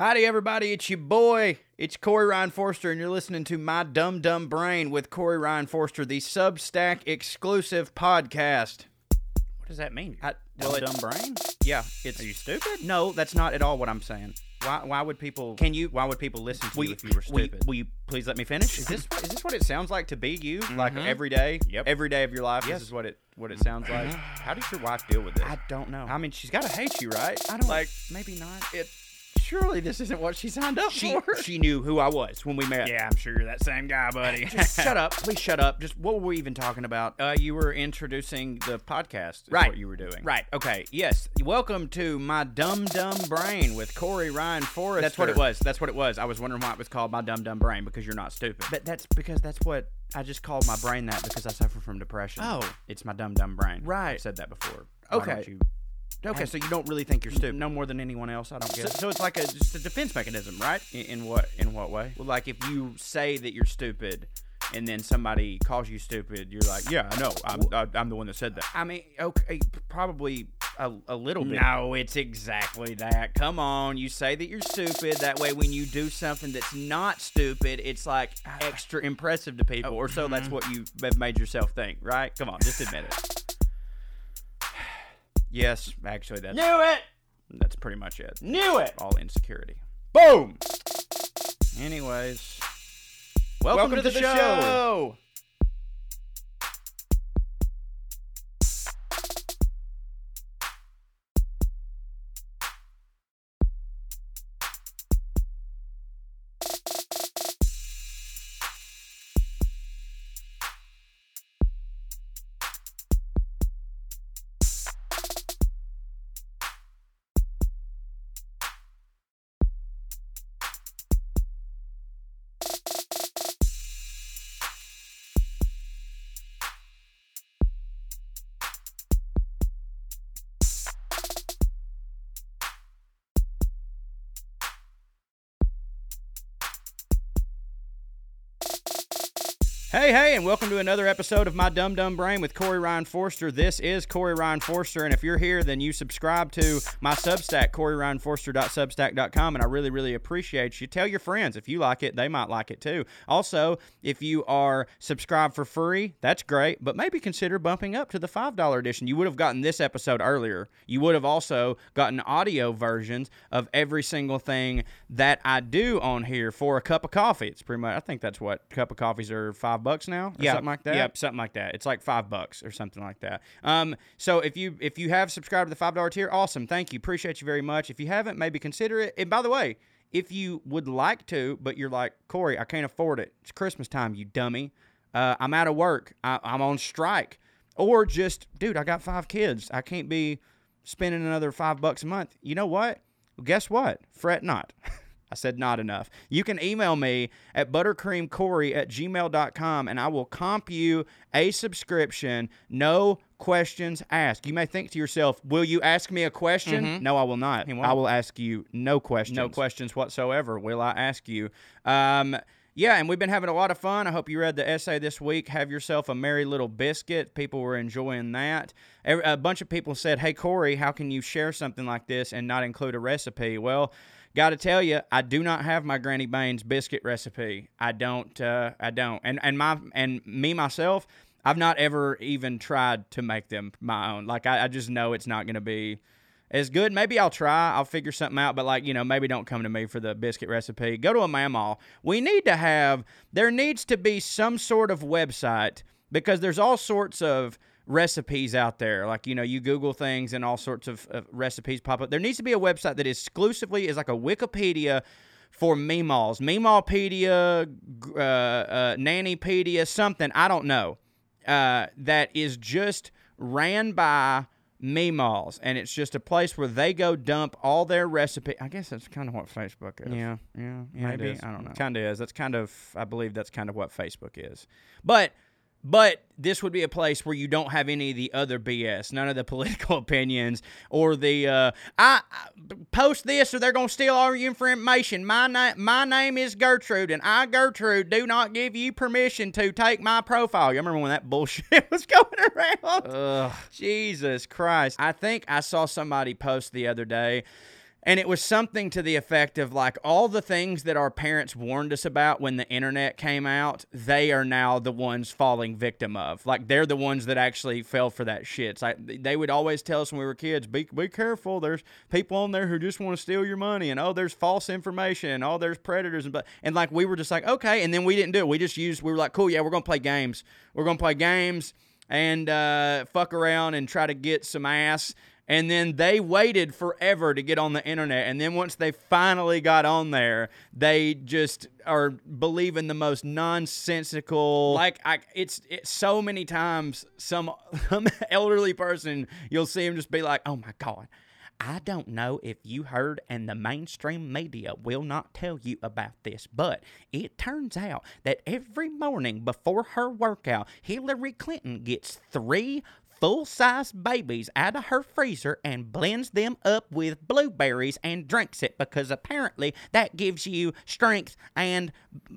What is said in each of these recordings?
Howdy, everybody. It's your boy. It's Corey Ryan Forrester, and you're listening to My Dumb Dumb Brain with Corey Ryan Forrester, the Substack exclusive podcast. What does that mean? I, Dumb well, it- dumb brain? yeah, it's. Are you stupid? No, that's not at all what I'm saying. Why? Why would people? Can you- Why would people listen to Will you if you were stupid? will you please let me finish? Is this is this what it sounds like to be you? Like Mhm. every day? Yep. Every day of your life. Yes. This is what it what it sounds like. How does your wife deal with this? I don't know. I mean, she's got to hate you, right? I don't- like. Maybe not. It. Surely this isn't what she signed up she for. she knew who I was when we met. Yeah, I'm sure you're that same guy, buddy. Just shut up. Please shut up. Just what were we even talking about? Uh, you were introducing the podcast. Is Right. What you were doing. Right. Okay. Yes. Welcome to my dumb dumb brain with Corey Ryan Forrest. That's what it was. That's what it was. I was wondering why it was called my dumb dumb brain because you're not stupid. But that's because that's what I just called my brain that because I suffer from depression. Oh. It's my dumb dumb brain. Right. I've said that before. Why Okay. Okay, so you don't really think you're stupid? no more than anyone else. I don't So, guess. so it's like a just a defense mechanism, right? In, in what in what way? Well, like if you say that you're stupid, and then somebody calls you stupid, you're like, Yeah, I know. I'm I, I'm the one that said that. I mean, okay, probably a, a little bit. No, it's exactly that. Come on, you say that you're stupid. That way, when you do something that's not stupid, it's like extra impressive to people, or so that's mm-hmm. what you have made yourself think, right? Come on, just admit it. Yes, actually, that's Knew it. that's pretty much it. Knew it. All insecurity. Boom. Anyways, welcome, Welcome to, the, show. Hey, hey, and welcome to another episode of My Dumb Dumb Brain with Corey Ryan Forrester. This is Corey Ryan Forrester, and if you're here, then you subscribe to my Substack, CoreyRyanForrester.substack.com, and I really, really appreciate you. Tell your friends if you like it, they might like it too. Also, if you are subscribed for free, that's great, but maybe consider bumping up to the $5 edition. You would have gotten this episode earlier. You would have also gotten audio versions of every single thing that I do on here for a cup of coffee. It's pretty much, I think that's what cup of coffees are five bucks now, or Yeah, something like that. Yep, something like that. It's like five bucks or something like that. Um, so if you if you have subscribed to the five dollar tier, awesome, thank you, appreciate you very much. If you haven't, maybe consider it. And by the way, if you would like to, but you're like Corey, I can't afford it. It's Christmas time, you dummy. Uh, I'm out of work. I, I'm on strike. Or just, dude, I got five kids. I can't be spending another five bucks a month. You know what? Well, guess what? Fret not. I said not enough. You can email me at buttercreamcorey at gmail.com and I will comp you a subscription. No questions asked. You may think to yourself, will you ask me a question? No, I will not. I will ask you no questions. No questions whatsoever will I ask you. Um, yeah, and we've been having a lot of fun. I hope you read the essay this week. Have yourself a merry little biscuit. People were enjoying that. A bunch of people said, "Hey Corey, how can you share something like this and not include a recipe?" Well, got to tell you, I do not have my Granny Baines biscuit recipe. I don't. Uh, I don't. And and my and me myself, I've not ever even tried to make them my own. Like I, I just know it's not going to be as good. Maybe I'll try. I'll figure something out. But like you know, maybe don't come to me for the biscuit recipe. Go to a Mamaw. We need to have. There needs to be some sort of website because there's all sorts of recipes out there. Like you know, you Google things and all sorts of, of recipes pop up. There needs to be a website that exclusively is like a Wikipedia for Meemaws, Meemawpedia, uh, uh, Nannypedia, something I don't know. Uh, that is just ran by Meemaws, and it's just a place where they go dump all their recipe. I guess that's kind of what Facebook is. Yeah. yeah, Yeah, maybe. I don't know. Kind of is. That's kind of I believe that's kind of what Facebook is. But But this would be a place where you don't have any of the other BS, none of the political opinions or the uh, I, I post this or they're gonna steal all your information. My name, my name is Gertrude, and I, Gertrude, do not give you permission to take my profile. You remember when that bullshit was going around? Ugh. Jesus Christ. I think I saw somebody post the other day And it was something to the effect of like all the things that our parents warned us about when the internet came out, they are now the ones falling victim of. Like they're the ones that actually fell for that shit. It's like they would always tell us when we were kids, be be careful. There's people on there who just want to steal your money and oh there's false information and oh there's predators and but and like we were just like, okay, and then we didn't do it. We just used we were like, cool, yeah, we're gonna play games. We're gonna play games and uh, fuck around and try to get some ass and then they waited forever to get on the internet. And then once they finally got on there they just are believing the most nonsensical. Like I, it's it's so many times some, some elderly person you'll see him just be like oh my god I don't know if you heard, and the mainstream media will not tell you about this, but it turns out that every morning before her workout, Hillary Clinton gets three full size babies out of her freezer and blends them up with blueberries and drinks it because apparently that gives you strength and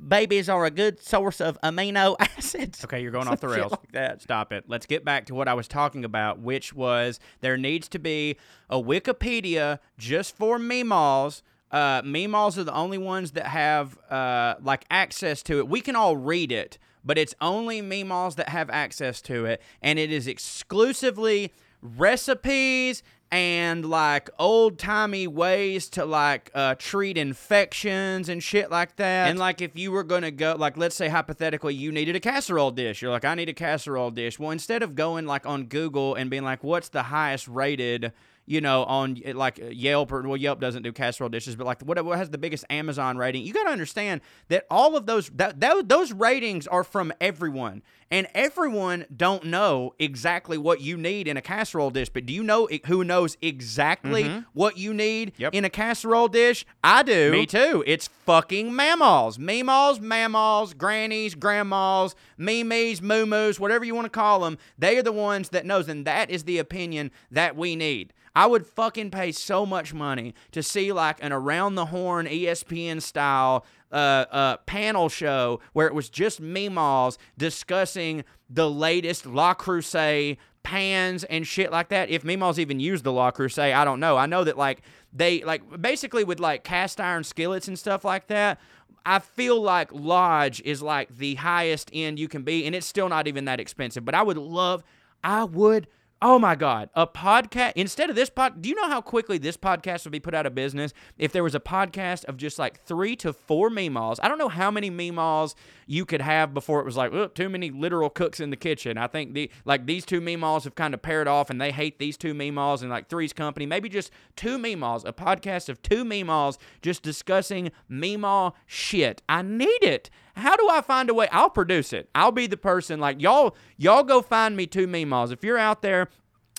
babies are a good source of amino acids. Okay, you're going off the rails. like that. Stop it. Let's get back to what I was talking about, which was there needs to be a Wikipedia just for meemaws. Uh, meemaws are the only ones that have uh, like access to it. We can all read it, but it's only Meemaws that have access to it, and it is exclusively recipes and like old timey ways to like uh, treat infections and shit like that. And like if you were gonna go, like let's say hypothetically you needed a casserole dish, you're like I need a casserole dish. Well, instead of going like on Google and being like, what's the highest rated you know, on like Yelp or well, Yelp doesn't do casserole dishes, but like what, what has the biggest Amazon rating? You got to understand that all of those that, that those ratings are from everyone, and everyone don't know exactly what you need in a casserole dish. But do you know who knows exactly mm-hmm. what you need yep. in a casserole dish? I do. Me too. It's fucking mamaws, meemaws, mamaws, grannies, grandmas, memes, moo whatever you want to call them. They are the ones that knows, and that is the opinion that we need. I would fucking pay so much money to see like an around the horn ESPN style uh, uh, panel show where it was just meemaws discussing the latest Le Creuset pans and shit like that. If meemaws even use the Le Creuset, I don't know. I know that like they like basically with like cast iron skillets and stuff like that. I feel like Lodge is like the highest end you can be, and it's still not even that expensive. But I would love, I would Oh my God, a podcast instead of this pod. Do you know how quickly this podcast would be put out of business if there was a podcast of just like three to four meemaws? I don't know how many meemaws you could have before it was like, too many literal cooks in the kitchen. I think the like these two meemaws have kind of paired off and they hate these two meemaws and like Three's Company. Maybe just two meemaws, a podcast of two meemaws just discussing meemaw shit. I need it. How do I find a way? I'll produce it. I'll be the person like y'all. Y'all go find me two meemaws. If you're out there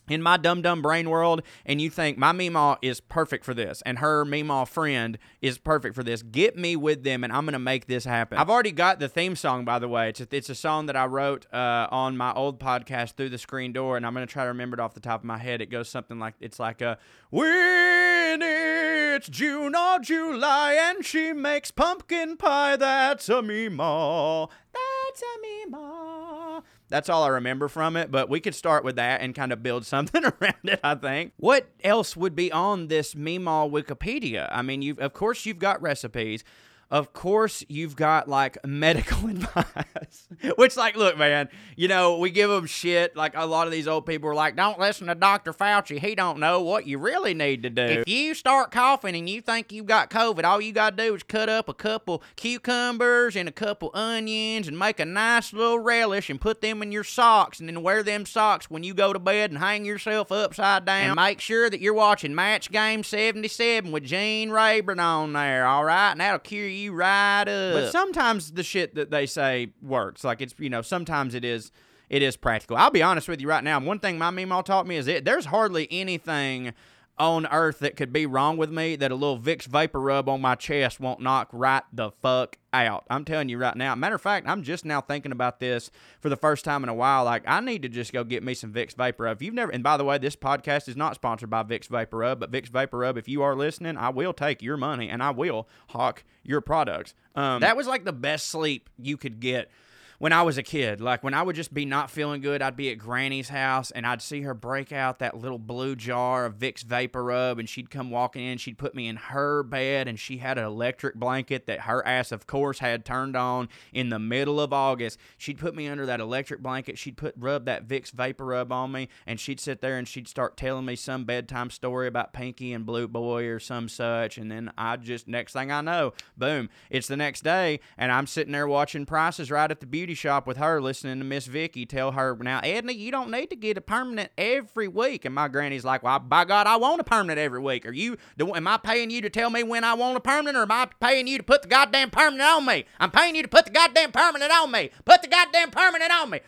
in my dumb dumb brain world and you think my Meemaw is perfect for this and her Meemaw friend is perfect for this, get me with them and I'm to make this happen. I've already got the theme song, by the way. It's a, it's a song that I wrote uh, on my old podcast, Through the Screen Door, and I'm to try to remember it off the top of my head. It goes something like, it's like a, when it's June or July and she makes pumpkin pie, that's a Meemaw. That's a Meemaw. Ah. That's all I remember from it, but we could start with that and kind of build something around it, I think. What else would be on this Meemaw Wikipedia? I mean, you of course you've got recipes of course you've got like medical advice. Which like look man you know we give them shit. Like a lot of these old people are like don't listen to dr fauci. He don't know what you really need to do. If you start coughing and you think you've got covid all you gotta do is cut up a couple cucumbers and a couple onions and make a nice little relish and put them in your socks and then wear them socks when you go to bed and hang yourself upside down. And make sure that you're watching match game 77 with gene rayburn on there all right? And that'll cure you right up. But sometimes the shit that they say works. Like it's you know sometimes it is it is practical. I'll be honest with you right now. One thing my meme taught me is it there's hardly anything on earth that could be wrong with me that a little Vicks vapor rub on my chest won't knock right the fuck out. I'm telling you right now. Matter of fact, I'm just now thinking about this for the first time in a while. Like, I need to just go get me some Vicks vapor rub. If you've never, and by the way, this podcast is not sponsored by Vicks vapor rub, but Vicks vapor rub, if you are listening, I will take your money and I will hawk your products. Um, that was like the best sleep you could get when I was a kid. Like when I would just be not feeling good, I'd be at Granny's house and I'd see her break out that little blue jar of Vicks Vapor Rub and she'd come walking in. She'd put me in her bed and she had an electric blanket that her ass, of course, had turned on in the middle of August. She'd put me under that electric blanket. She'd put rub that Vicks Vapor Rub on me and she'd sit there and she'd start telling me some bedtime story about Pinky and Blue Boy or some such. And then I just, next thing I know, boom, it's the next day and I'm sitting there watching Prices Right at the beauty shop with her, listening to Miss Vicky tell her, now, Edna, you don't need to get a permanent every week. And my granny's like, well, by God, I want a permanent every week. Are you, am I paying you to tell me when I want a permanent or am I paying you to put the goddamn permanent on me? I'm paying you to put the goddamn permanent on me. Put the goddamn permanent on me.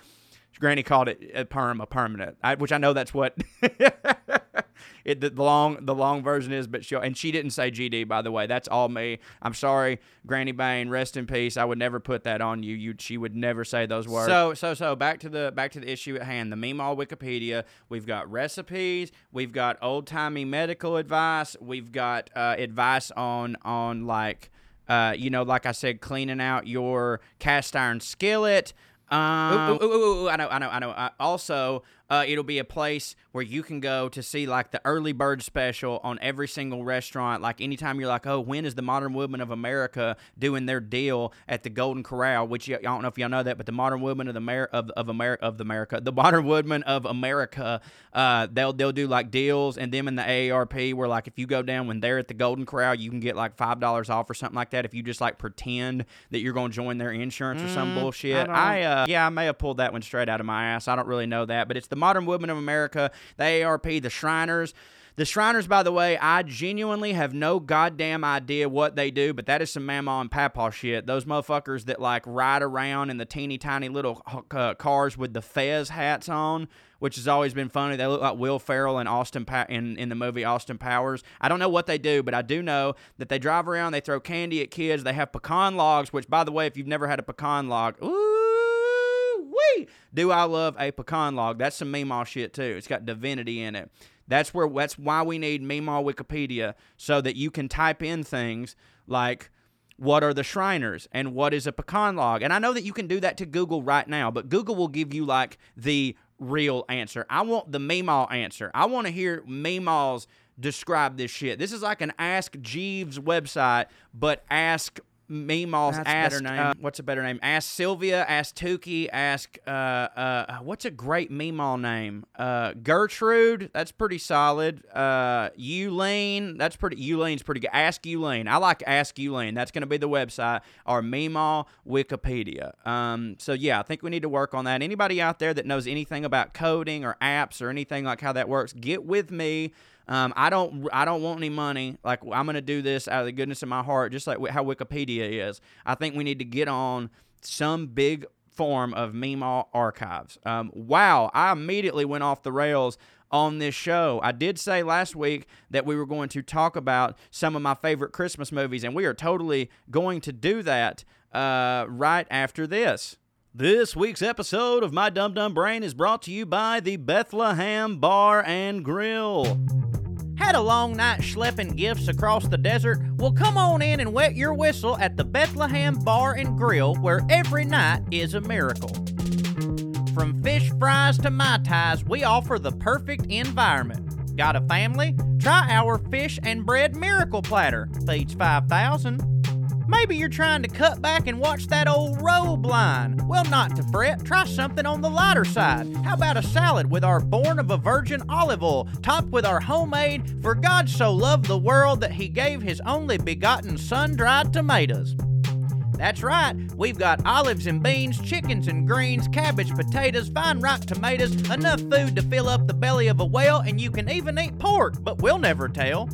Granny called it a perm, a permanent, I, which I know that's what it the long the long version is. But she and she didn't say GD by the way. That's all me. I'm sorry, Granny Bain. Rest in peace. I would never put that on you. You she would never say those words. So so so back to the back to the issue at hand. The Meemaw Wikipedia. We've got recipes. We've got old timey medical advice. We've got uh, advice on on like. Uh, you know, like I said, cleaning out your cast iron skillet. Um, ooh, ooh, ooh, I know, I know, I know. Uh, also, uh, it'll be a place where you can go to see like the early bird special on every single restaurant. Like anytime you're like, oh, when is the Modern Woodmen of America doing their deal at the Golden Corral? Which I don't know if y'all know that, but the Modern Woodmen of the Mer- of of America of the America, the Modern Woodmen of America, uh, they'll they'll do like deals, and them in the AARP where like if you go down when they're at the Golden Corral, you can get like five dollars off or something like that if you just like pretend that you're going to join their insurance or some Mm, bullshit. I I uh, yeah, I may have pulled that one straight out of my ass. I don't really know that, but it's the Modern Woodmen of America, the AARP, the Shriners. The Shriners, by the way, I genuinely have no goddamn idea what they do, but that is some mama and papa shit. Those motherfuckers that like ride around in the teeny tiny little uh, cars with the Fez hats on, which has always been funny. They look like Will Ferrell and Austin pa- in in the movie Austin Powers. I don't know what they do, but I do know that they drive around, they throw candy at kids, they have pecan logs. Which, by the way, if you've never had a pecan log, ooh do I love a pecan log? That's some Meemaw shit too. It's got divinity in it. That's where that's why we need Meemaw Wikipedia so that you can type in things like what are the Shriners and what is a pecan log. And I know that you can do that to Google right now, but Google will give you like the real answer. I want the Meemaw answer. I want to hear Meemaws describe this shit. This is like an Ask Jeeves website, but ask That's a ask better name. uh, what's a better name? Ask Sylvia, ask Tukey, ask uh uh what's a great Meemaw name? Uh Gertrude, that's pretty solid. Uh Eulene, that's pretty Eulene's pretty good. Ask Eulene. I like Ask Eulene. That's gonna be the website or Meemaw Wikipedia. Um so yeah, I think we need to work on that. Anybody out there that knows anything about coding or apps or anything like how that works, get with me. Um, I don't I don't want any money. Like I'm gonna do this out of the goodness of my heart, just like how Wikipedia is. I think we need to get on some big form of Meemaw archives. Um, wow, I immediately went off the rails on this show. I did say last week that we were going to talk about some of my favorite Christmas movies, and we are totally going to do that uh, right after this. This week's episode of My Dum Dum Brain is brought to you by the Bethlehem Bar and Grill. Had a long night schlepping gifts across the desert? Well, come on in and wet your whistle at the Bethlehem Bar and Grill, where every night is a miracle. From fish fries to Mai Tais, we offer the perfect environment. Got a family? Try our fish and bread miracle platter. Feeds 5,000. Maybe you're trying to cut back and watch that old robe line. Well, not to fret, try something on the lighter side. How about a salad with our Born of a Virgin olive oil, topped with our homemade For God So Loved the World that He Gave His Only Begotten Sun dried tomatoes? That's right, we've got olives and beans, chickens and greens, cabbage, potatoes, fine ripe tomatoes, enough food to fill up the belly of a whale, and you can even eat pork, but we'll never tell.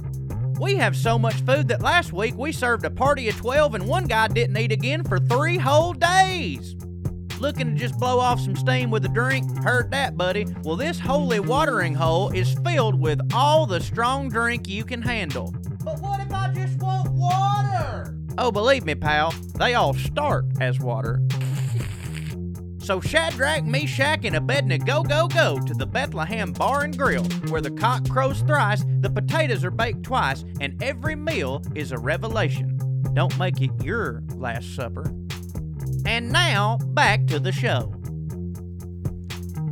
We have so much food that last week we served a party of 12 and one guy didn't eat again for three whole days. Looking to just blow off some steam with a drink? Heard that, buddy. Well, this holy watering hole is filled with all the strong drink you can handle. But what if I just want water? Oh, believe me, pal, they all start as water. So Shadrach, Meshach, and Abednego go go go to the Bethlehem Bar and Grill, where the cock crows thrice, the potatoes are baked twice, and every meal is a revelation. Don't make it your last supper. And now, back to the show.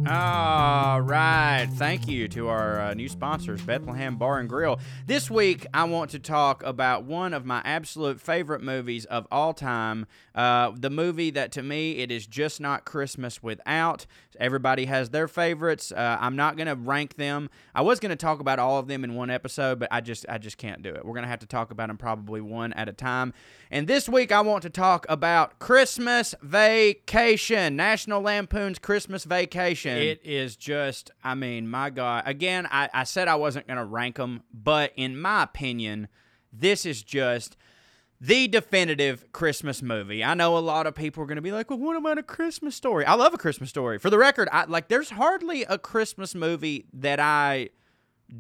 All right. Thank you to our uh, new sponsors, Bethlehem Bar and Grill. This week, I want to talk about one of my absolute favorite movies of all time. Uh, the movie that to me, it is just not Christmas without. Everybody has their favorites. Uh, I'm not going to rank them. I was going to talk about all of them in one episode, but I just I just can't do it. We're going to have to talk about them probably one at a time. And this week, I want to talk about Christmas Vacation, National Lampoon's Christmas Vacation. It is just, I mean, my God. Again, I, I said I wasn't going to rank them, but in my opinion, this is just the definitive Christmas movie. I know a lot of people are going to be like, "Well, what about a Christmas story?" I love a Christmas story. For the record, I like there's hardly a Christmas movie that I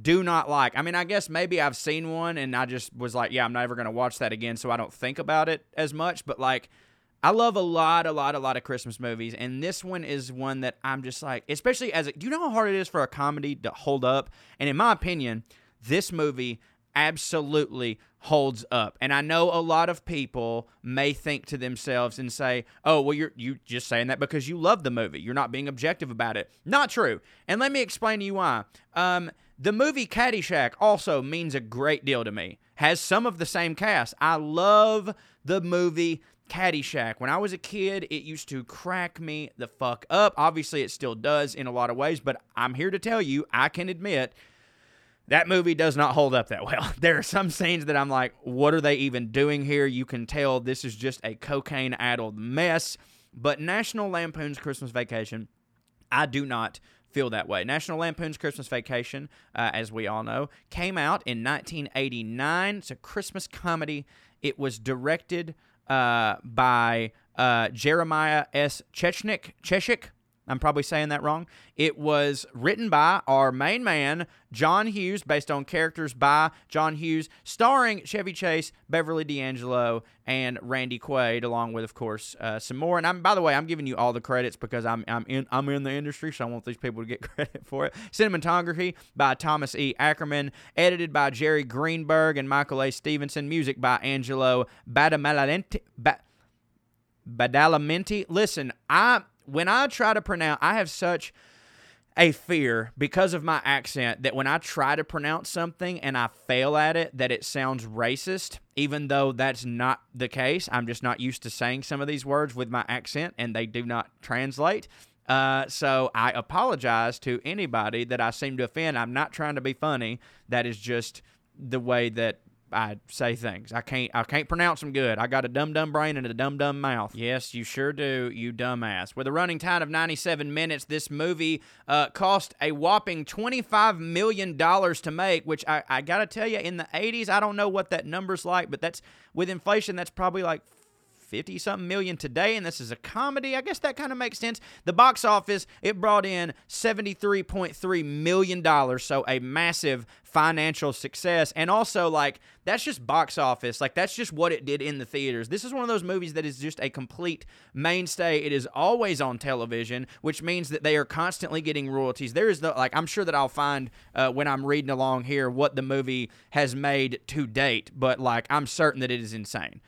do not like. I mean, I guess maybe I've seen one and I just was like, "Yeah, I'm never going to watch that again," so I don't think about it as much, but like I love a lot, a lot, a lot of Christmas movies, and this one is one that I'm just like, especially as a, do you know how hard it is for a comedy to hold up? And in my opinion, this movie absolutely holds up. And I know a lot of people may think to themselves and say, "Oh, well you're you just saying that because you love the movie. You're not being objective about it." Not true. And let me explain to you why. Um, the movie Caddyshack also means a great deal to me. Has some of the same cast. I love the movie Caddyshack. When I was a kid, it used to crack me the fuck up. Obviously, it still does in a lot of ways, but I'm here to tell you, I can admit that movie does not hold up that well. There are some scenes that I'm like, what are they even doing here? You can tell this is just a cocaine addled mess. But National Lampoon's Christmas Vacation, I do not feel that way. National Lampoon's Christmas Vacation, uh, as we all know, came out in 1989. It's a Christmas comedy. It was directed uh, by uh, Jeremiah S. Chechnik. Cheshik. I'm probably saying that wrong. It was written by our main man, John Hughes, based on characters by John Hughes, starring Chevy Chase, Beverly D'Angelo, and Randy Quaid, along with, of course, uh, some more. And I'm, by the way, I'm giving you all the credits because I'm, I'm in I'm in the industry, so I want these people to get credit for it. Cinematography by Thomas E. Ackerman, edited by Jerry Greenberg and Michael A. Stevenson, music by Angelo Badalamenti. Badalamenti. Listen, I when I try to pronounce, I have such a fear because of my accent that when I try to pronounce something and I fail at it, that it sounds racist, even though that's not the case. I'm just not used to saying some of these words with my accent and they do not translate. Uh, so I apologize to anybody that I seem to offend. I'm not trying to be funny. That is just the way that I say things. I can't I can't pronounce them good. I got a dumb dumb brain and a dumb dumb mouth. Yes, you sure do, you dumbass. With a running time of 97 minutes, this movie uh, cost a whopping 25 million dollars to make. Which I, I gotta tell you, in the 80s, I don't know what that number's like, but that's with inflation, that's probably like 50 something million today, and this is a comedy. I guess that kind of makes sense. The box office, it brought in $73.3 million, so a massive financial success. And also, like, that's just box office. Like, that's just what it did in the theaters. This is one of those movies that is just a complete mainstay. It is always on television, which means that they are constantly getting royalties. There is the, like, I'm sure that I'll find uh, when I'm reading along here what the movie has made to date, but, like, I'm certain that it is insane.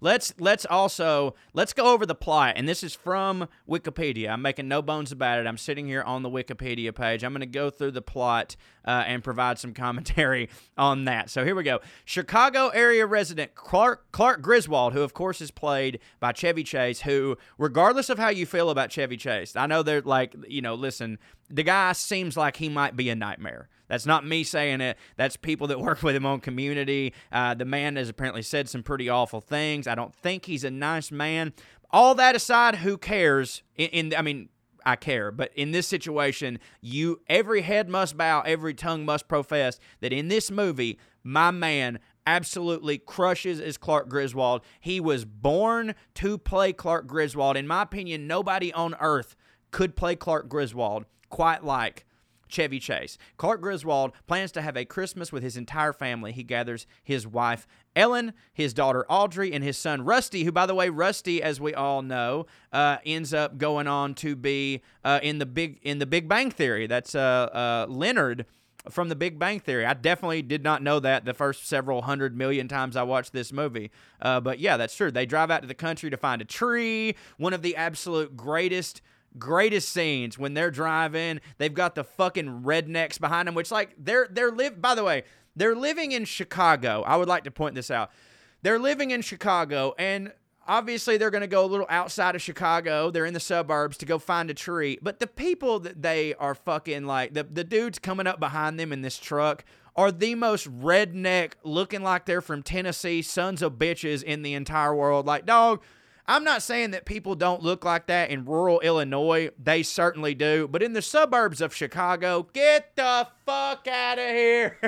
Let's let's also let's go over the plot, and this is from Wikipedia. I'm making no bones about it. I'm sitting here on the Wikipedia page. I'm going to go through the plot uh, and provide some commentary on that. So here we go. Chicago area resident Clark Clark Griswold, who of course is played by Chevy Chase, who regardless of how you feel about Chevy Chase, I know they're like you know, listen, the guy seems like he might be a nightmare. That's not me saying it. That's people that work with him on community. Uh, the man has apparently said some pretty awful things. I don't think he's a nice man. All that aside, who cares? In, in I mean, I care, but in this situation, you every head must bow, every tongue must profess that in this movie, my man absolutely crushes as Clark Griswold. He was born to play Clark Griswold. In my opinion, nobody on earth could play Clark Griswold quite like Chevy Chase. Clark Griswold plans to have a Christmas with his entire family. He gathers his wife, Ellen, his daughter, Audrey, and his son, Rusty, who, by the way, Rusty, as we all know, uh, ends up going on to be uh, in the big in the Big Bang Theory. That's uh, uh Leonard from The Big Bang Theory. I definitely did not know that the first several hundred million times I watched this movie. Uh, but yeah, that's true. They drive out to the country to find a tree. One of the absolute greatest greatest scenes when they're driving. They've got the fucking rednecks behind them, which like they're they're live. By the way, they're living in Chicago. I would like to point this out. They're living in Chicago, and obviously they're going to go a little outside of Chicago. They're in the suburbs to go find a tree. But the people that they are fucking like the the dudes coming up behind them in this truck are the most redneck looking like they're from Tennessee sons of bitches in the entire world. Like, dog, I'm not saying that people don't look like that in rural Illinois. They certainly do. But in the suburbs of Chicago, get the fuck out of here.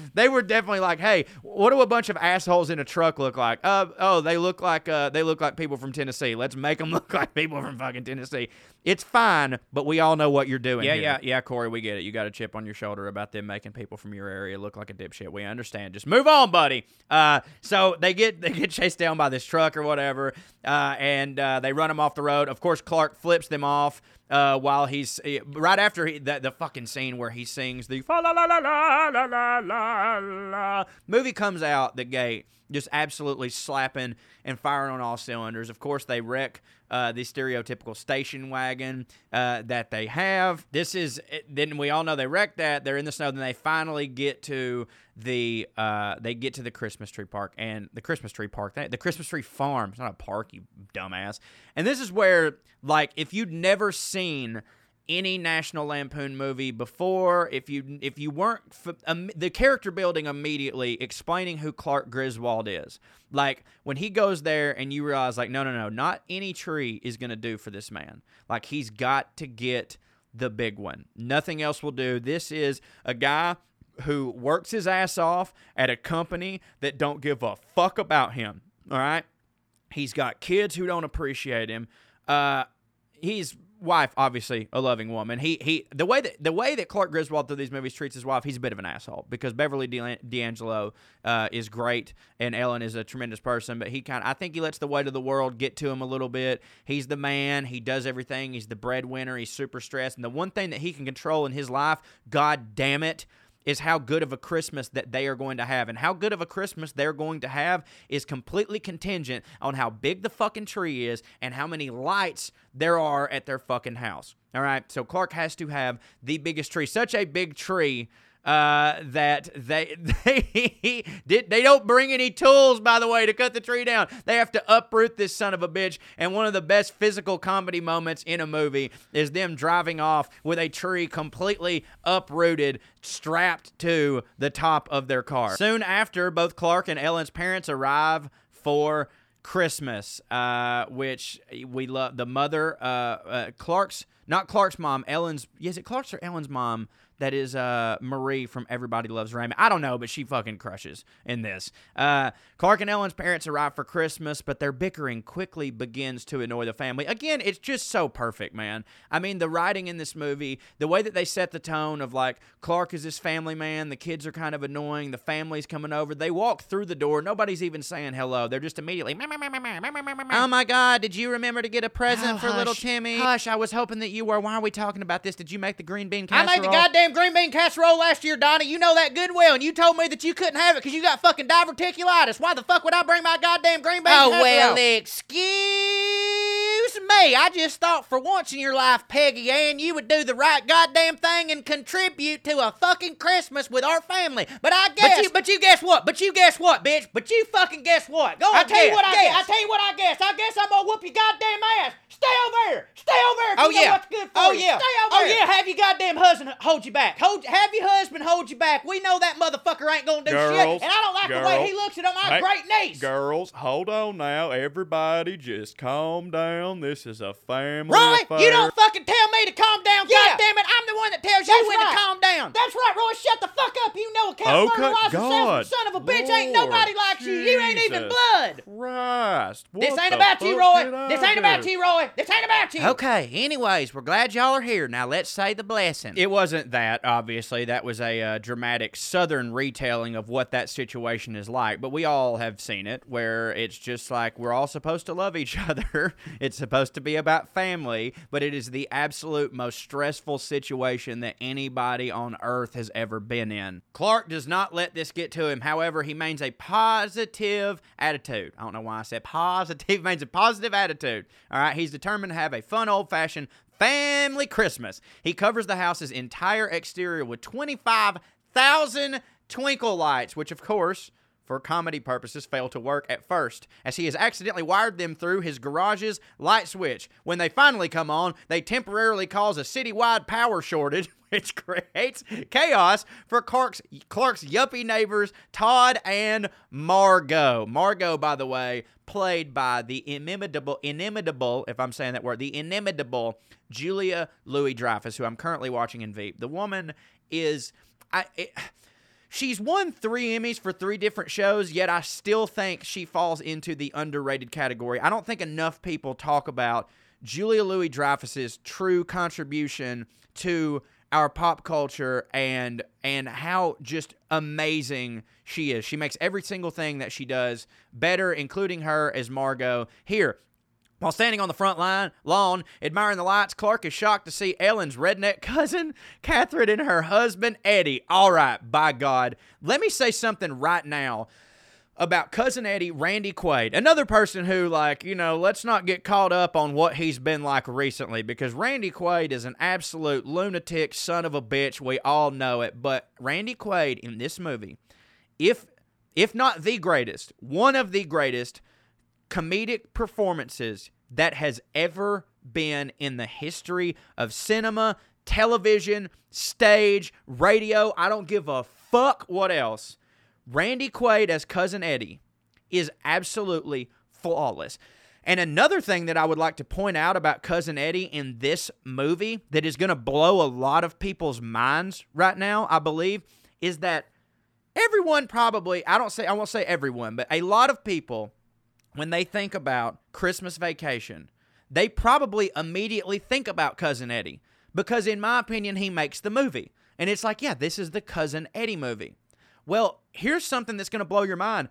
they were definitely like, hey, what do a bunch of assholes in a truck look like? Uh, oh, they look like uh, they look like people from Tennessee. Let's make them look like people from fucking Tennessee. It's fine, but we all know what you're doing. Yeah, here. yeah, yeah, Corey, we get it. You got a chip on your shoulder about them making people from your area look like a dipshit. We understand. Just move on, buddy. Uh, so they get they get chased down by this truck or whatever, uh, and uh, they run them off the road. Of course, Clark flips them off. Uh, while he's right after he, the, the fucking scene where he sings the la la la la la la la la movie comes out the gate just absolutely slapping and firing on all cylinders. Of course, they wreck uh, the stereotypical station wagon uh, that they have. This is then we all know they wreck that. They're in the snow. Then they finally get to the uh, they get to the Christmas tree park and the Christmas tree park, the Christmas tree farm. It's not a park, you dumbass. And this is where like if you'd never seen any National Lampoon movie before, if you if you weren't um, the character building immediately explaining who Clark Griswold is, like when he goes there and you realize like no no no not any tree is gonna do for this man. Like he's got to get the big one. Nothing else will do. This is a guy who works his ass off at a company that don't give a fuck about him. All right, he's got kids who don't appreciate him. Uh, he's wife obviously a loving woman. He he the way that the way that Clark Griswold through these movies treats his wife, he's a bit of an asshole because Beverly D'Angelo uh, is great and Ellen is a tremendous person, but he kind of I think he lets the weight of the world get to him a little bit. He's the man. He does everything. He's the breadwinner. He's super stressed, and the one thing that he can control in his life, god damn it, is how good of a Christmas that they are going to have. And how good of a Christmas they're going to have is completely contingent on how big the fucking tree is and how many lights there are at their fucking house. All right. So Clark has to have the biggest tree, such a big tree uh, that they they did they don't bring any tools by the way to cut the tree down. They have to uproot this son of a bitch. And one of the best physical comedy moments in a movie is them driving off with a tree completely uprooted, strapped to the top of their car. Soon after, both Clark and Ellen's parents arrive for Christmas, uh, which we love. The mother, uh, uh, Clark's not Clark's mom, Ellen's. Is it Clark's or Ellen's mom? That is uh, Marie from Everybody Loves Raymond. I don't know, but she fucking crushes in this. Uh, Clark and Ellen's parents arrive for Christmas, but their bickering quickly begins to annoy the family. Again, it's just so perfect, man. I mean, the writing in this movie, the way that they set the tone of like Clark is this family man, the kids are kind of annoying, the family's coming over. They walk through the door, nobody's even saying hello. They're just immediately, oh my God, did you remember to get a present oh, for hush, little Timmy? Hush, I was hoping that you were. Why are we talking about this? Did you make the green bean casserole? I made the goddamn green bean casserole last year, Donnie. You know that good well, and you told me that you couldn't have it because you got fucking diverticulitis. Why the fuck would I bring my goddamn green bean oh, casserole? well, excuse me. I just thought for once in your life, Peggy Ann, you would do the right goddamn thing and contribute to a fucking Christmas with our family. But I guess. But you, but you guess what? But you guess what, bitch? But you fucking guess what? Go on, I tell guess, you what I guess. guess. I tell you what I guess. I guess I'm gonna whoop your goddamn ass. Stay over there. Stay over there. oh yeah. what's good for oh you. yeah. Stay over oh there. yeah. Have your goddamn husband hold you back. Hold. Have your husband hold you back. We know that motherfucker ain't gonna do girls, shit. And I don't like girls, the way he looks at my hey, great niece. Girls, hold on now. Everybody, just calm down. This is a family Roy, affair. you don't fucking tell me to calm down. Yeah. God damn it, I'm the one that tells you That's when right. to calm down. That's right, Roy. Shut the fuck up. You know a count Okay, murder God. son of a bitch. Ain't Lord nobody like you. You ain't even blood. God. Christ. This ain't about you, Roy. did I This ain't about do? you, Roy. This ain't about you. Okay, anyways, we're glad y'all are here. Now let's say the blessing. It wasn't that, obviously. That was a uh, dramatic Southern retelling of what that situation is like. But we all have seen it, where it's just like we're all supposed to love each other. it's supposed to be about family, but it is the absolute most stressful situation that anybody on earth has ever been in. Clark does not let this get to him. However, he maintains a positive attitude. I don't know why I said positive. Maintains a positive attitude. All right, he's determined to have a fun, old-fashioned family Christmas. He covers the house's entire exterior with 25,000 twinkle lights, which, of course, for comedy purposes, fail to work at first, as he has accidentally wired them through his garage's light switch. When they finally come on, they temporarily cause a citywide power shortage, which creates chaos for Clark's, Clark's yuppie neighbors, Todd and Margot. Margot, by the way, played by the inimitable, inimitable, if I'm saying that word, the inimitable Julia Louis Dreyfus, who I'm currently watching in Veep. The woman is. I, it, She's won three Emmys for three different shows, yet I still think she falls into the underrated category. I don't think enough people talk about Julia Louis Dreyfus's true contribution to our pop culture and and how just amazing she is. She makes every single thing that she does better, including her as Margot. Here, while standing on the front line lawn, admiring the lights, Clark is shocked to see Ellen's redneck cousin, Catherine, and her husband, Eddie. All right, by God. Let me say something right now about cousin Eddie, Randy Quaid, another person who, like, you know, let's not get caught up on what he's been like recently because Randy Quaid is an absolute lunatic son of a bitch. We all know it. But Randy Quaid in this movie, if if not the greatest, one of the greatest comedic performances that has ever been in the history of cinema, television, stage, radio. I don't give a fuck what else. Randy Quaid as Cousin Eddie is absolutely flawless. And another thing that I would like to point out about Cousin Eddie in this movie that is going to blow a lot of people's minds right now, I believe, is that everyone probably, I don't say I won't say everyone, but a lot of people when they think about Christmas vacation, they probably immediately think about Cousin Eddie because, in my opinion, he makes the movie. And it's like, yeah, this is the Cousin Eddie movie. Well, here's something that's going to blow your mind.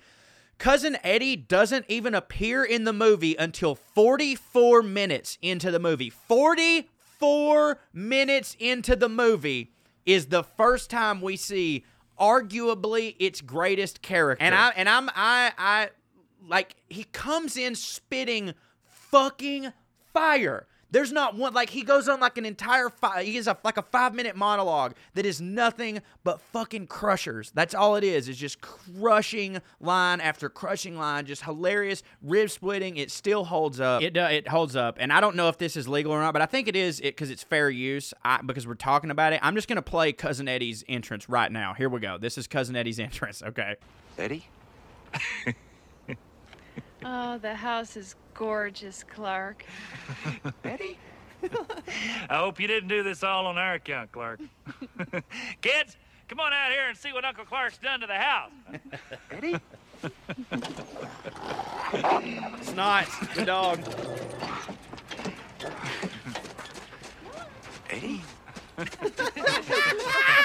Cousin Eddie doesn't even appear in the movie until 44 minutes into the movie. 44 minutes into the movie is the first time we see arguably its greatest character. And I and I'm I I like he comes in spitting fucking fire. There's not one like he goes on like an entire five. He has a like a five minute monologue that is nothing but fucking crushers. That's all it is. Is just crushing line after crushing line. Just hilarious rib splitting. It still holds up. It uh, it holds up. And I don't know if this is legal or not, but I think it is it because it's fair use. I, because we're talking about it. I'm just gonna play Cousin Eddie's entrance right now. Here we go. This is Cousin Eddie's entrance. Okay. Eddie? Oh, the house is gorgeous, Clark. Eddie? I hope you didn't do this all on our account, Clark. Kids, come on out here and see what Uncle Clark's done to the house. Eddie? Snot, the dog. Eddie?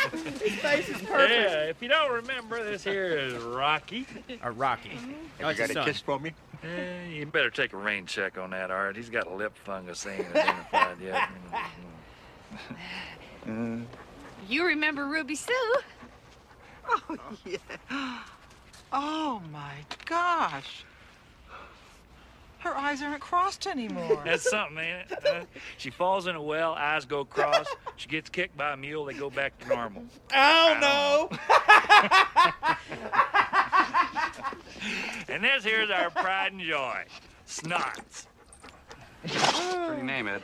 Yeah, if you don't remember, this here is Rocky. Or Rocky. Oh, you it's got a son. kiss for me? Eh, you better take a rain check on that, Art. He's got a lip fungus they ain't identified yet. You remember Ruby Sue? Oh, yeah. Oh, my gosh. Her eyes aren't crossed anymore. That's something, ain't it? Huh? She falls in a well, eyes go cross. She gets kicked by a mule, they go back to normal. Oh no! And this here's our pride and joy, Snots. Pretty name, Ed.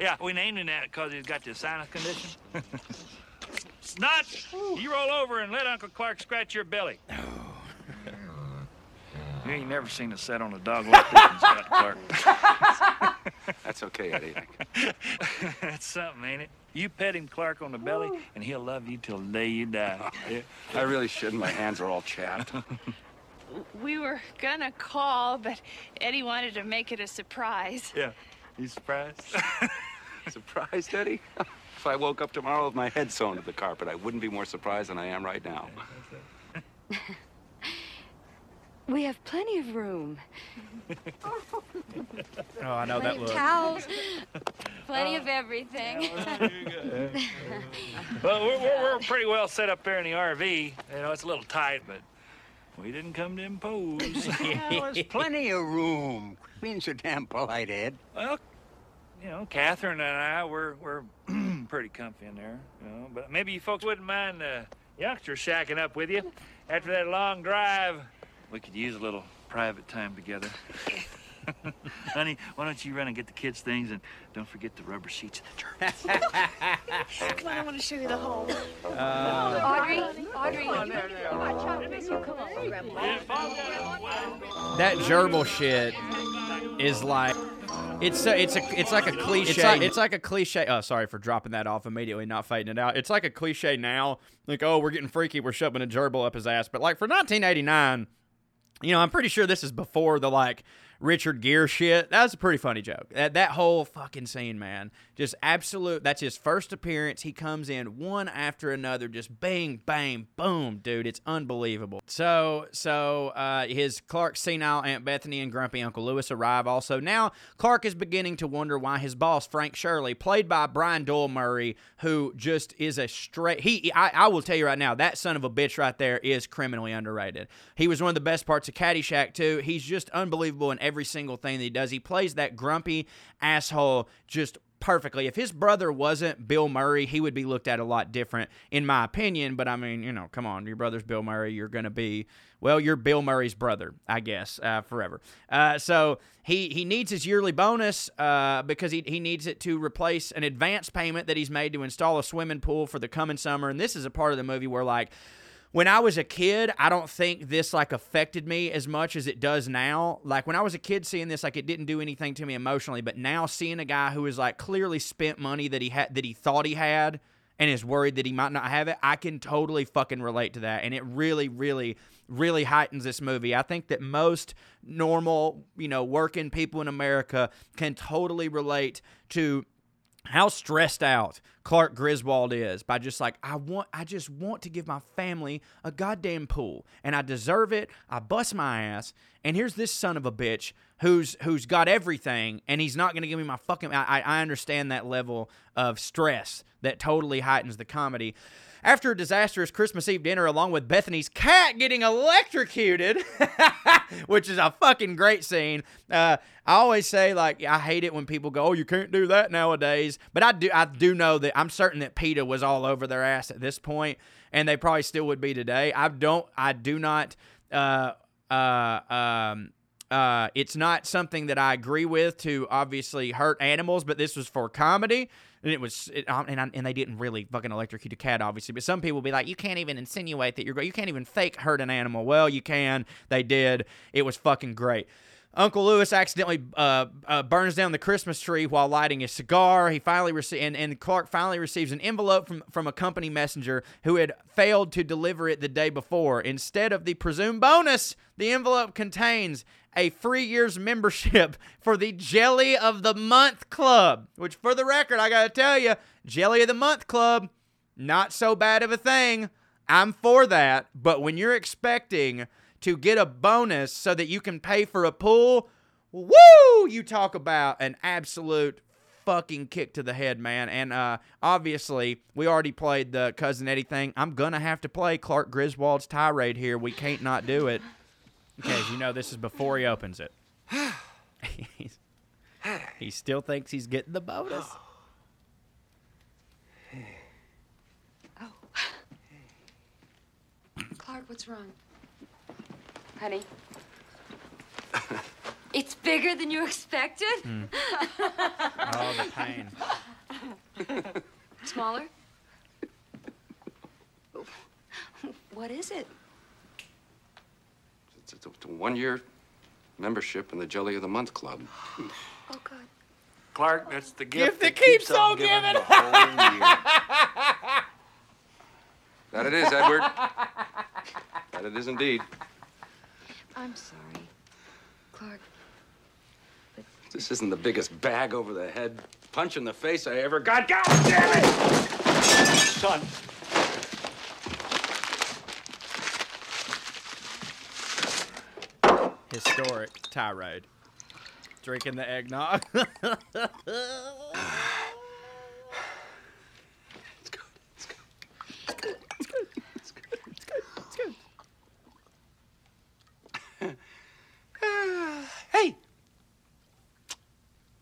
Yeah, we named him that because he's got this sinus condition. Snots, you roll over and let Uncle Clark scratch your belly. You ain't never seen a set on a dog like this Scott Clark. That's okay, Eddie. That's something, ain't it? You pet him, Clark, on the belly, and he'll love you till the day you die. I really shouldn't. My hands are all chapped. We were gonna call, but Eddie wanted to make it a surprise. Yeah. You surprised? Surprised, Eddie? if I woke up tomorrow with my head sewn to the carpet, I wouldn't be more surprised than I am right now. We have plenty of room. Oh, I know that Plenty of look. towels. plenty oh. of everything. well, we're, we're, we're pretty well set up there in the RV. You know, it's a little tight, but we didn't come to impose. There's plenty of room. Quit Being so damn polite, Ed. well, you know, Catherine and I, we're, we're pretty comfy in there. You know, but maybe you folks wouldn't mind the youngsters shacking up with you after that long drive. We could use a little private time together. Honey, why don't you run and get the kids' things and don't forget the rubber sheets and the jerky. Come on, I want to show you the home. Uh, Audrey, Audrey, come on, Grandpa. That gerbil shit is like it's so it's a it's like a cliche. It's like, it's like a cliche. Oh, sorry for dropping that off immediately, not fading it out. It's like a cliche now. Like, oh, we're getting freaky. We're shoving a gerbil up his ass. But like for 1989, you know, I'm pretty sure this is before the like Richard Gere shit. That was a pretty funny joke. That that whole fucking scene, man, just absolute. That's his first appearance. He comes in one after another, just bang, bang, boom, dude. It's unbelievable. So so uh, his Clark senile Aunt Bethany and grumpy Uncle Lewis arrive. Also now, Clark is beginning to wonder why his boss Frank Shirley, played by Brian Doyle Murray, who just is a straight. He I, I will tell you right now, that son of a bitch right there is criminally underrated. He was one of the best parts of Caddyshack too. He's just unbelievable in every single thing that he does. He plays that grumpy asshole just perfectly. If his brother wasn't Bill Murray, he would be looked at a lot different, in my opinion. But I mean, you know, come on, your brother's Bill Murray. You're gonna be, well, you're Bill Murray's brother, I guess, uh, forever. Uh, so he he needs his yearly bonus uh, because he he needs it to replace an advance payment that he's made to install a swimming pool for the coming summer. And this is a part of the movie where like when I was a kid, I don't think this like affected me as much as it does now. Like when I was a kid seeing this, like it didn't do anything to me emotionally. But now seeing a guy who is like clearly spent money that he had that he thought he had and is worried that he might not have it, I can totally fucking relate to that. And it really, really, really heightens this movie. I think that most normal, you know, working people in America can totally relate to how stressed out Clark Griswold is by just like I want I just want to give my family a goddamn pool and I deserve it. I bust my ass and here's this son of a bitch who's who's got everything and he's not going to give me my fucking I I understand that level of stress that totally heightens the comedy. After a disastrous Christmas Eve dinner, along with Bethany's cat getting electrocuted, which is a fucking great scene. Uh, I always say like I hate it when people go, "Oh, you can't do that nowadays," but I do. I do know that I'm certain that PETA was all over their ass at this point, and they probably still would be today. I don't. I do not. Uh, uh, um, uh, it's not something that I agree with to obviously hurt animals, but this was for comedy, and it was, it, um, and and they didn't really fucking electrocute a cat, obviously. But some people be like, you can't even insinuate that you're, you can't even fake hurt an animal. Well, you can. They did. It was fucking great. Uncle Lewis accidentally uh, uh, burns down the Christmas tree while lighting a cigar. He finally rece- and, and Clark finally receives an envelope from, from a company messenger who had failed to deliver it the day before. Instead of the presumed bonus, the envelope contains a free year's membership for the Jelly of the Month Club. Which, for the record, I gotta tell you, Jelly of the Month Club, not so bad of a thing. I'm for that. But when you're expecting to get a bonus so that you can pay for a pool, woo! You talk about an absolute fucking kick to the head, man. And uh, obviously, we already played the Cousin Eddie thing. I'm going to have to play Clark Griswold's tirade here. We can't not do it. Okay, as you know, this is before he opens it. He still thinks he's getting the bonus. Oh. Clark, what's wrong? Honey? it's bigger than you expected? Hmm. Oh, the pain. Smaller? What is it? It's, it's a, a one-year membership in the Jelly of the Month Club. Oh, God. Clark, that's the gift, that keeps on giving giving. the whole year. That it is, Edward. that it is indeed. I'm sorry. Clark, But... This isn't the biggest bag over the head punch in the face I ever got. God damn it! Son. Historic tirade. Drinking the eggnog. Hey! If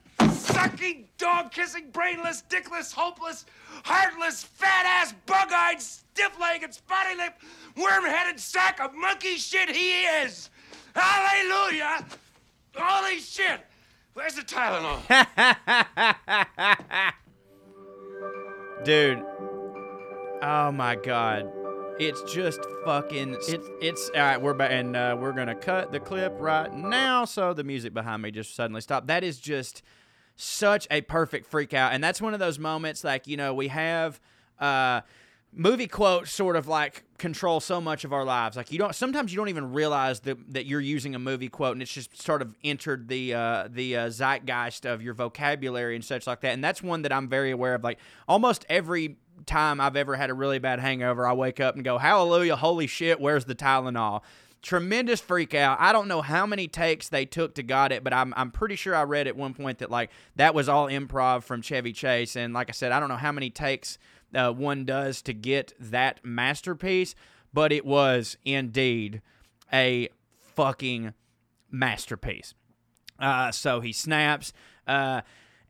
sucking, dog kissing, brainless, dickless, hopeless, heartless, fat ass, bug eyed, stiff legged, spotty lipped, worm headed sack of monkey shit he is. Hallelujah! Holy shit! Where's the Tylenol? Dude. Oh my god. It's just fucking it's it's all right, we're back and uh, we're to cut the clip right now so the music behind me just suddenly stopped. That is just such a perfect freak out and that's one of those moments like, you know, we have uh movie quotes sort of like control so much of our lives. Like you don't sometimes you don't even realize that that you're using a movie quote and it's just sort of entered the uh, the uh, zeitgeist of your vocabulary and such like that. And that's one that I'm very aware of. Like almost every time I've ever had a really bad hangover, I wake up and go, "Hallelujah, holy shit, where's the Tylenol?" Tremendous freak out. I don't know how many takes they took to got it, but I'm I'm pretty sure I read at one point that like that was all improv from Chevy Chase. And like I said, I don't know how many takes uh, one does to get that masterpiece, but it was indeed a fucking masterpiece. Uh, so he snaps. Uh,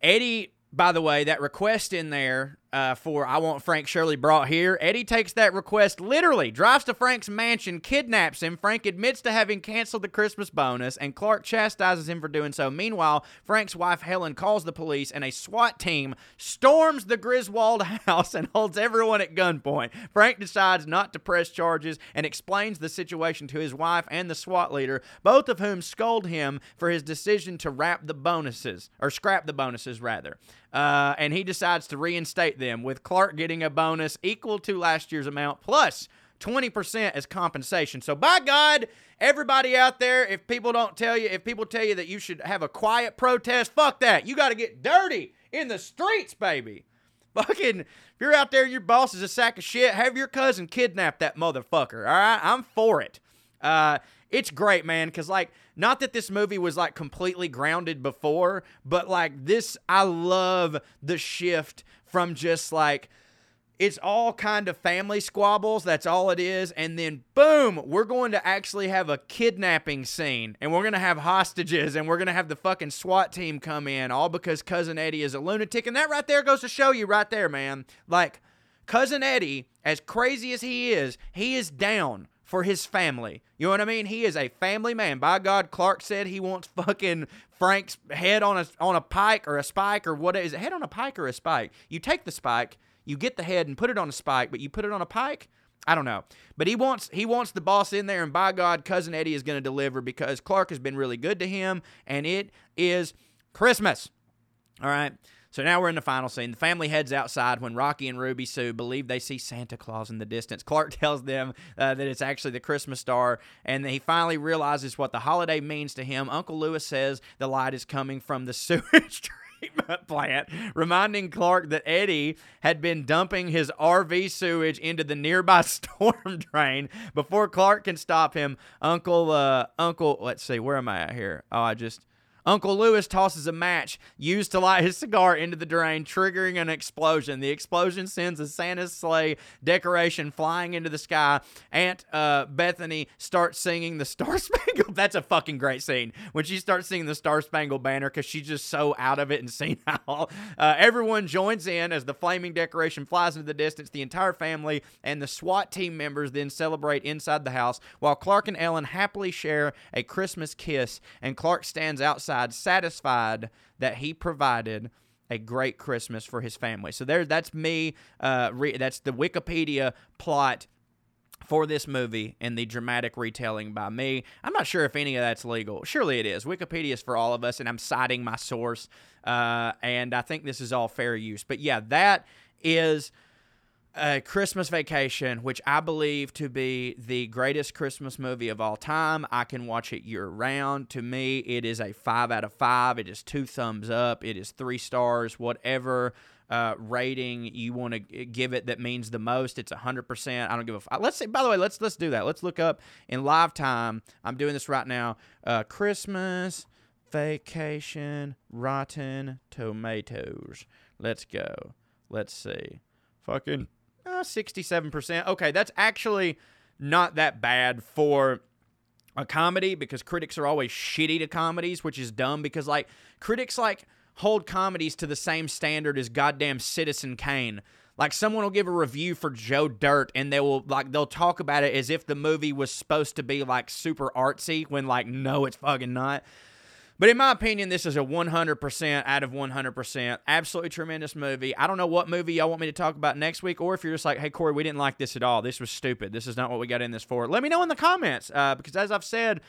Eddie, by the way, that request in there uh, for I want Frank Shirley brought here. Eddie takes that request literally, drives to Frank's mansion, kidnaps him. Frank admits to having canceled the Christmas bonus, and Clark chastises him for doing so. Meanwhile, Frank's wife Helen calls the police, and a SWAT team storms the Griswold house and holds everyone at gunpoint. Frank decides not to press charges and explains the situation to his wife and the SWAT leader, both of whom scold him for his decision to wrap the bonuses, or scrap the bonuses rather. Uh, and he decides to reinstate them, with Clark getting a bonus equal to last year's amount plus 20% as compensation. So, by God, everybody out there, if people don't tell you, if people tell you that you should have a quiet protest, fuck that. You got to get dirty in the streets, baby. Fucking, if you're out there, your boss is a sack of shit, have your cousin kidnap that motherfucker, all right? I'm for it. Uh, it's great, man, because, like, not that this movie was, like, completely grounded before, but, like, this, I love the shift from just, like, it's all kind of family squabbles. That's all it is. And then, boom, we're going to actually have a kidnapping scene and we're going to have hostages and we're going to have the fucking SWAT team come in, all because Cousin Eddie is a lunatic. And that right there goes to show you right there, man. Like, Cousin Eddie, as crazy as he is, he is down for his family. You know what I mean? He is a family man. By God, Clark said he wants fucking Frank's head on a on a pike or a spike or what is it? Head on a pike or a spike? You take the spike, you get the head and put it on a spike, but you put it on a pike. I don't know, but he wants he wants the boss in there, and by God, cousin Eddie is going to deliver because Clark has been really good to him, and it is Christmas. All right. So now we're in the final scene. The family heads outside when Rocky and Ruby Sue believe they see Santa Claus in the distance. Clark tells them uh, that it's actually the Christmas star, and he finally realizes what the holiday means to him. Uncle Lewis says the light is coming from the sewage treatment plant, reminding Clark that Eddie had been dumping his RV sewage into the nearby storm drain. Before Clark can stop him, Uncle, uh, Uncle, let's see, where am I at here? Oh, I just. Uncle Lewis tosses a match used to light his cigar into the drain, triggering an explosion. The explosion sends a Santa's sleigh decoration flying into the sky. Aunt uh, Bethany starts singing the Star Spangled. That's a fucking great scene when she starts singing the Star Spangled Banner because she's just so out of it and senile. Uh, everyone joins in as the flaming decoration flies into the distance. The entire family and the SWAT team members then celebrate inside the house while Clark and Ellen happily share a Christmas kiss. And Clark stands outside, satisfied that he provided a great Christmas for his family. So there, that's me. Uh, re- that's the Wikipedia plot for this movie and the dramatic retelling by me. I'm not sure if any of that's legal. Surely it is. Wikipedia is for all of us, and I'm citing my source. Uh, and I think this is all fair use. But yeah, that is a Christmas Vacation, which I believe to be the greatest Christmas movie of all time. I can watch it year round. To me, it is a five out of five. It is two thumbs up. It is three stars, whatever uh, rating you want to give it that means the most. It's hundred percent. I don't give a. F- let's say. By the way, let's let's do that. Let's look up in live time. I'm doing this right now. Uh, Christmas Vacation Rotten Tomatoes. Let's go. Let's see. Fucking uh, 67%. Okay, that's actually not that bad for a comedy because critics are always shitty to comedies, which is dumb because like critics like hold comedies to the same standard as goddamn Citizen Kane. Like someone will give a review for Joe Dirt and they will like they'll talk about it as if the movie was supposed to be like super artsy when like no it's fucking not. But in my opinion, this is a 100% out of 100%. Absolutely tremendous movie. I don't know what movie y'all want me to talk about next week, or if you're just like, hey, Corey, we didn't like this at all. This was stupid. This is not what we got in this for. Let me know in the comments, uh, because as I've said,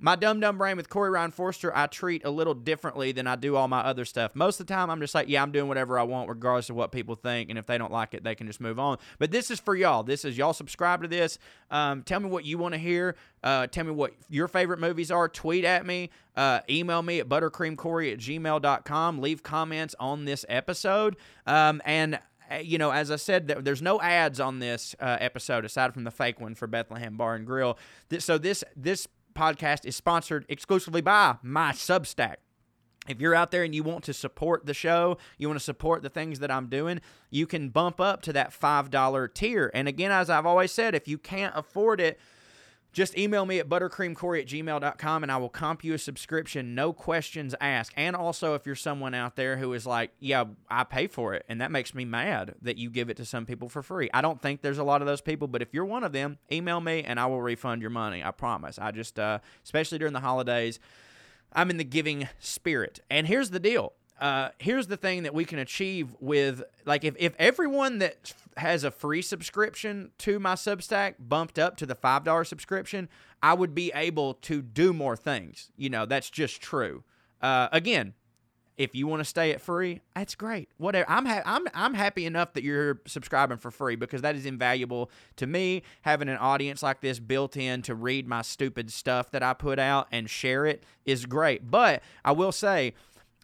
my dumb dumb brain with Corey Ryan Forrester, I treat a little differently than I do all my other stuff. Most of the time, I'm just like, yeah, I'm doing whatever I want, regardless of what people think, and if they don't like it, they can just move on. But this is for y'all. This is y'all subscribe to this. Um, tell me what you want to hear. Uh, tell me what your favorite movies are. Tweet at me. Uh, email me at buttercreamcorey at gmail.com. Leave comments on this episode. Um, and uh, you know, as I said, there's no ads on this uh, episode aside from the fake one for Bethlehem Bar and Grill. So this this podcast is sponsored exclusively by my Substack. If you're out there and you want to support the show, you want to support the things that I'm doing, you can bump up to that $5 tier. And again, as I've always said, if you can't afford it, just email me at buttercreamcorey at gmail.com and I will comp you a subscription, no questions asked. And also, if you're someone out there who is like, yeah, I pay for it, and that makes me mad that you give it to some people for free. I don't think there's a lot of those people, but if you're one of them, email me and I will refund your money. I promise. I just, uh, especially during the holidays, I'm in the giving spirit. And here's the deal uh, here's the thing that we can achieve with like if, if everyone that has a free subscription to my substack bumped up to the five dollar subscription i would be able to do more things. You know that's just true. Uh, again if you want to stay at free that's great. Whatever I'm, ha- I'm i'm happy enough that you're subscribing for free because that is invaluable to me having an audience like this built in to read my stupid stuff that i put out and share it is great. But i will say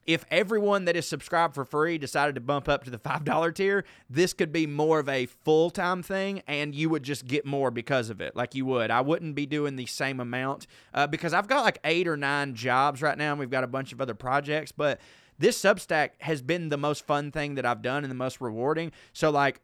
if everyone that is subscribed for free decided to bump up to the $5 tier, this could be more of a full time thing and you would just get more because of it, like you would. I wouldn't be doing the same amount uh, because I've got like eight or nine jobs right now and we've got a bunch of other projects, but this Substack has been the most fun thing that I've done and the most rewarding. So, like,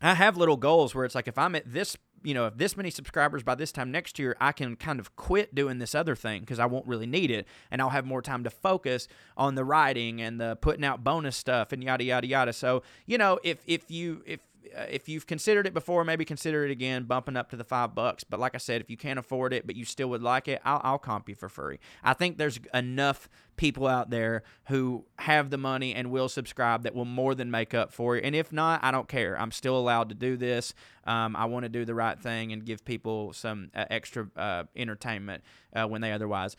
I have little goals where it's like if I'm at this you know, if this many subscribers by this time next year, I can kind of quit doing this other thing because I won't really need it, and I'll have more time to focus on the writing and the putting out bonus stuff and yada yada yada. So you know, if if you if if you've considered it before, maybe consider it again, bumping up to the five bucks. But like I said, if you can't afford it, but you still would like it, I'll, I'll comp you for free. I think there's enough people out there who have the money and will subscribe that will more than make up for it. And if not, I don't care. I'm still allowed to do this. Um, I want to do the right thing and give people some uh, extra uh, entertainment uh, when they otherwise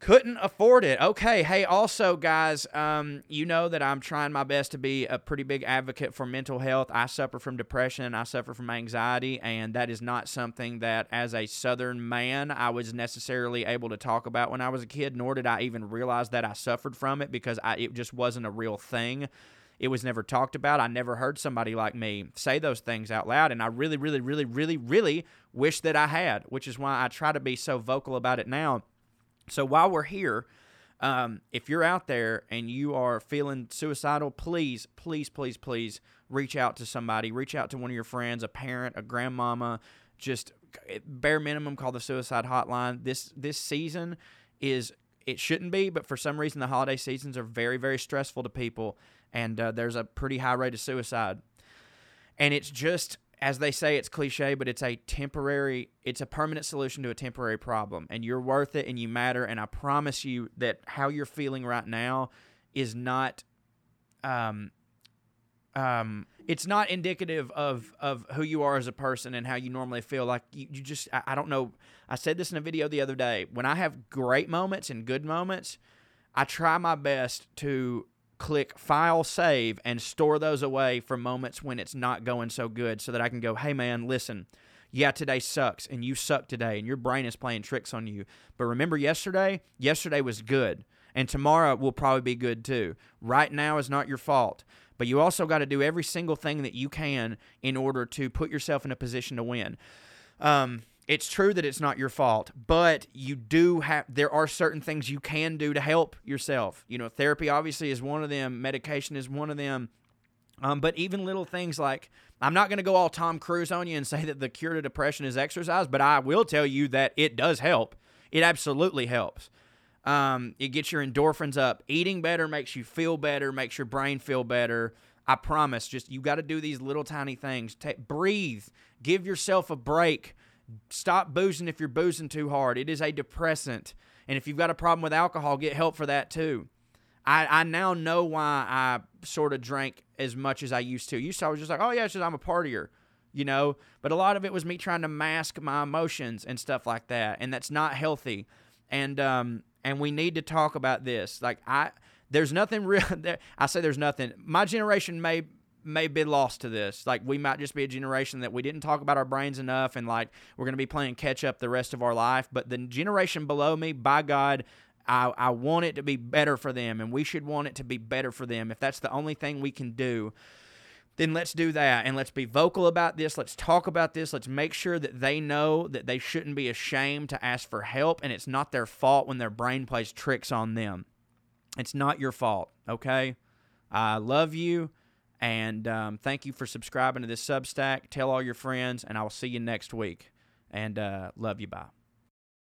couldn't afford it. Okay. Hey, also, guys, um, you know that I'm trying my best to be a pretty big advocate for mental health. I suffer from depression, I suffer from anxiety, and that is not something that, as a Southern man, I was necessarily able to talk about when I was a kid, nor did I even realize that I suffered from it because I, it just wasn't a real thing. It was never talked about. I never heard somebody like me say those things out loud. And I really, really, really, really, really wish that I had, which is why I try to be so vocal about it now so while we're here, Um, if you're out there and you are feeling suicidal, please, please, please, please reach out to somebody. Reach out to one of your friends, a parent, a grandmama. Just bare minimum, call the suicide hotline. This this season is it shouldn't be, but for some reason the holiday seasons are very very stressful to people, and uh, there's a pretty high rate of suicide. And it's just as they say, it's cliche, but it's a temporary, it's a permanent solution to a temporary problem. And you're worth it and you matter. And I promise you that how you're feeling right now is not, um, um, it's not indicative of, of who you are as a person and how you normally feel. Like you, you just, I, I don't know. I said this in a video the other day. When I have great moments and good moments, I try my best to click file save and store those away for moments when it's not going so good so that I can go, hey man, listen, yeah, today sucks and you suck today and your brain is playing tricks on you. But remember yesterday? Yesterday was good. And tomorrow will probably be good too. Right now is not your fault. But you also got to do every single thing that you can in order to put yourself in a position to win. Um, it's true that it's not your fault, but you do have there are certain things you can do to help yourself. You know, therapy obviously is one of them, medication is one of them. Um, but even little things like I'm not going to go all Tom Cruise on you and say that the cure to depression is exercise, but I will tell you that it does help. It absolutely helps. Um, it gets your endorphins up. Eating better makes you feel better, makes your brain feel better. I promise. Just you got to do these little tiny things. Breathe. Give yourself a break. Stop boozing if you're boozing too hard. It is a depressant. And if you've got a problem with alcohol, get help for that too. I, I now know why I sort of drank as much as I used to. Used to, I was just like, oh, yeah, it's just I'm a partier, you know? But a lot of it was me trying to mask my emotions and stuff like that. And that's not healthy. And, um, and we need to talk about this. Like, I, there's nothing real. I say there's nothing. My generation may may be lost to this. Like we might just be a generation that we didn't talk about our brains enough, and like we're going to be playing catch up the rest of our life. But the generation below me, by God, I, I want it to be better for them, and we should want it to be better for them. If that's the only thing we can do, then let's do that and let's be vocal about this. Let's talk about this. Let's make sure that they know that they shouldn't be ashamed to ask for help, and it's not their fault when their brain plays tricks on them. It's not your fault, okay? I love you. And um, thank you for subscribing to this Substack. Tell all your friends, and I will see you next week. And uh, love you. Bye.